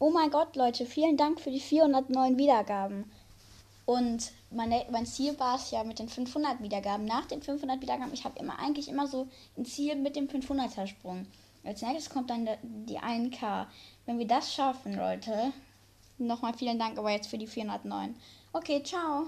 Oh mein Gott, Leute, vielen Dank für die 409 Wiedergaben. Und meine, mein Ziel war es ja mit den 500 Wiedergaben. Nach den 500 Wiedergaben, ich habe immer eigentlich immer so ein Ziel mit dem 500er Sprung. Als nächstes kommt dann die 1K. Wenn wir das schaffen, Leute, nochmal vielen Dank aber jetzt für die 409. Okay, ciao.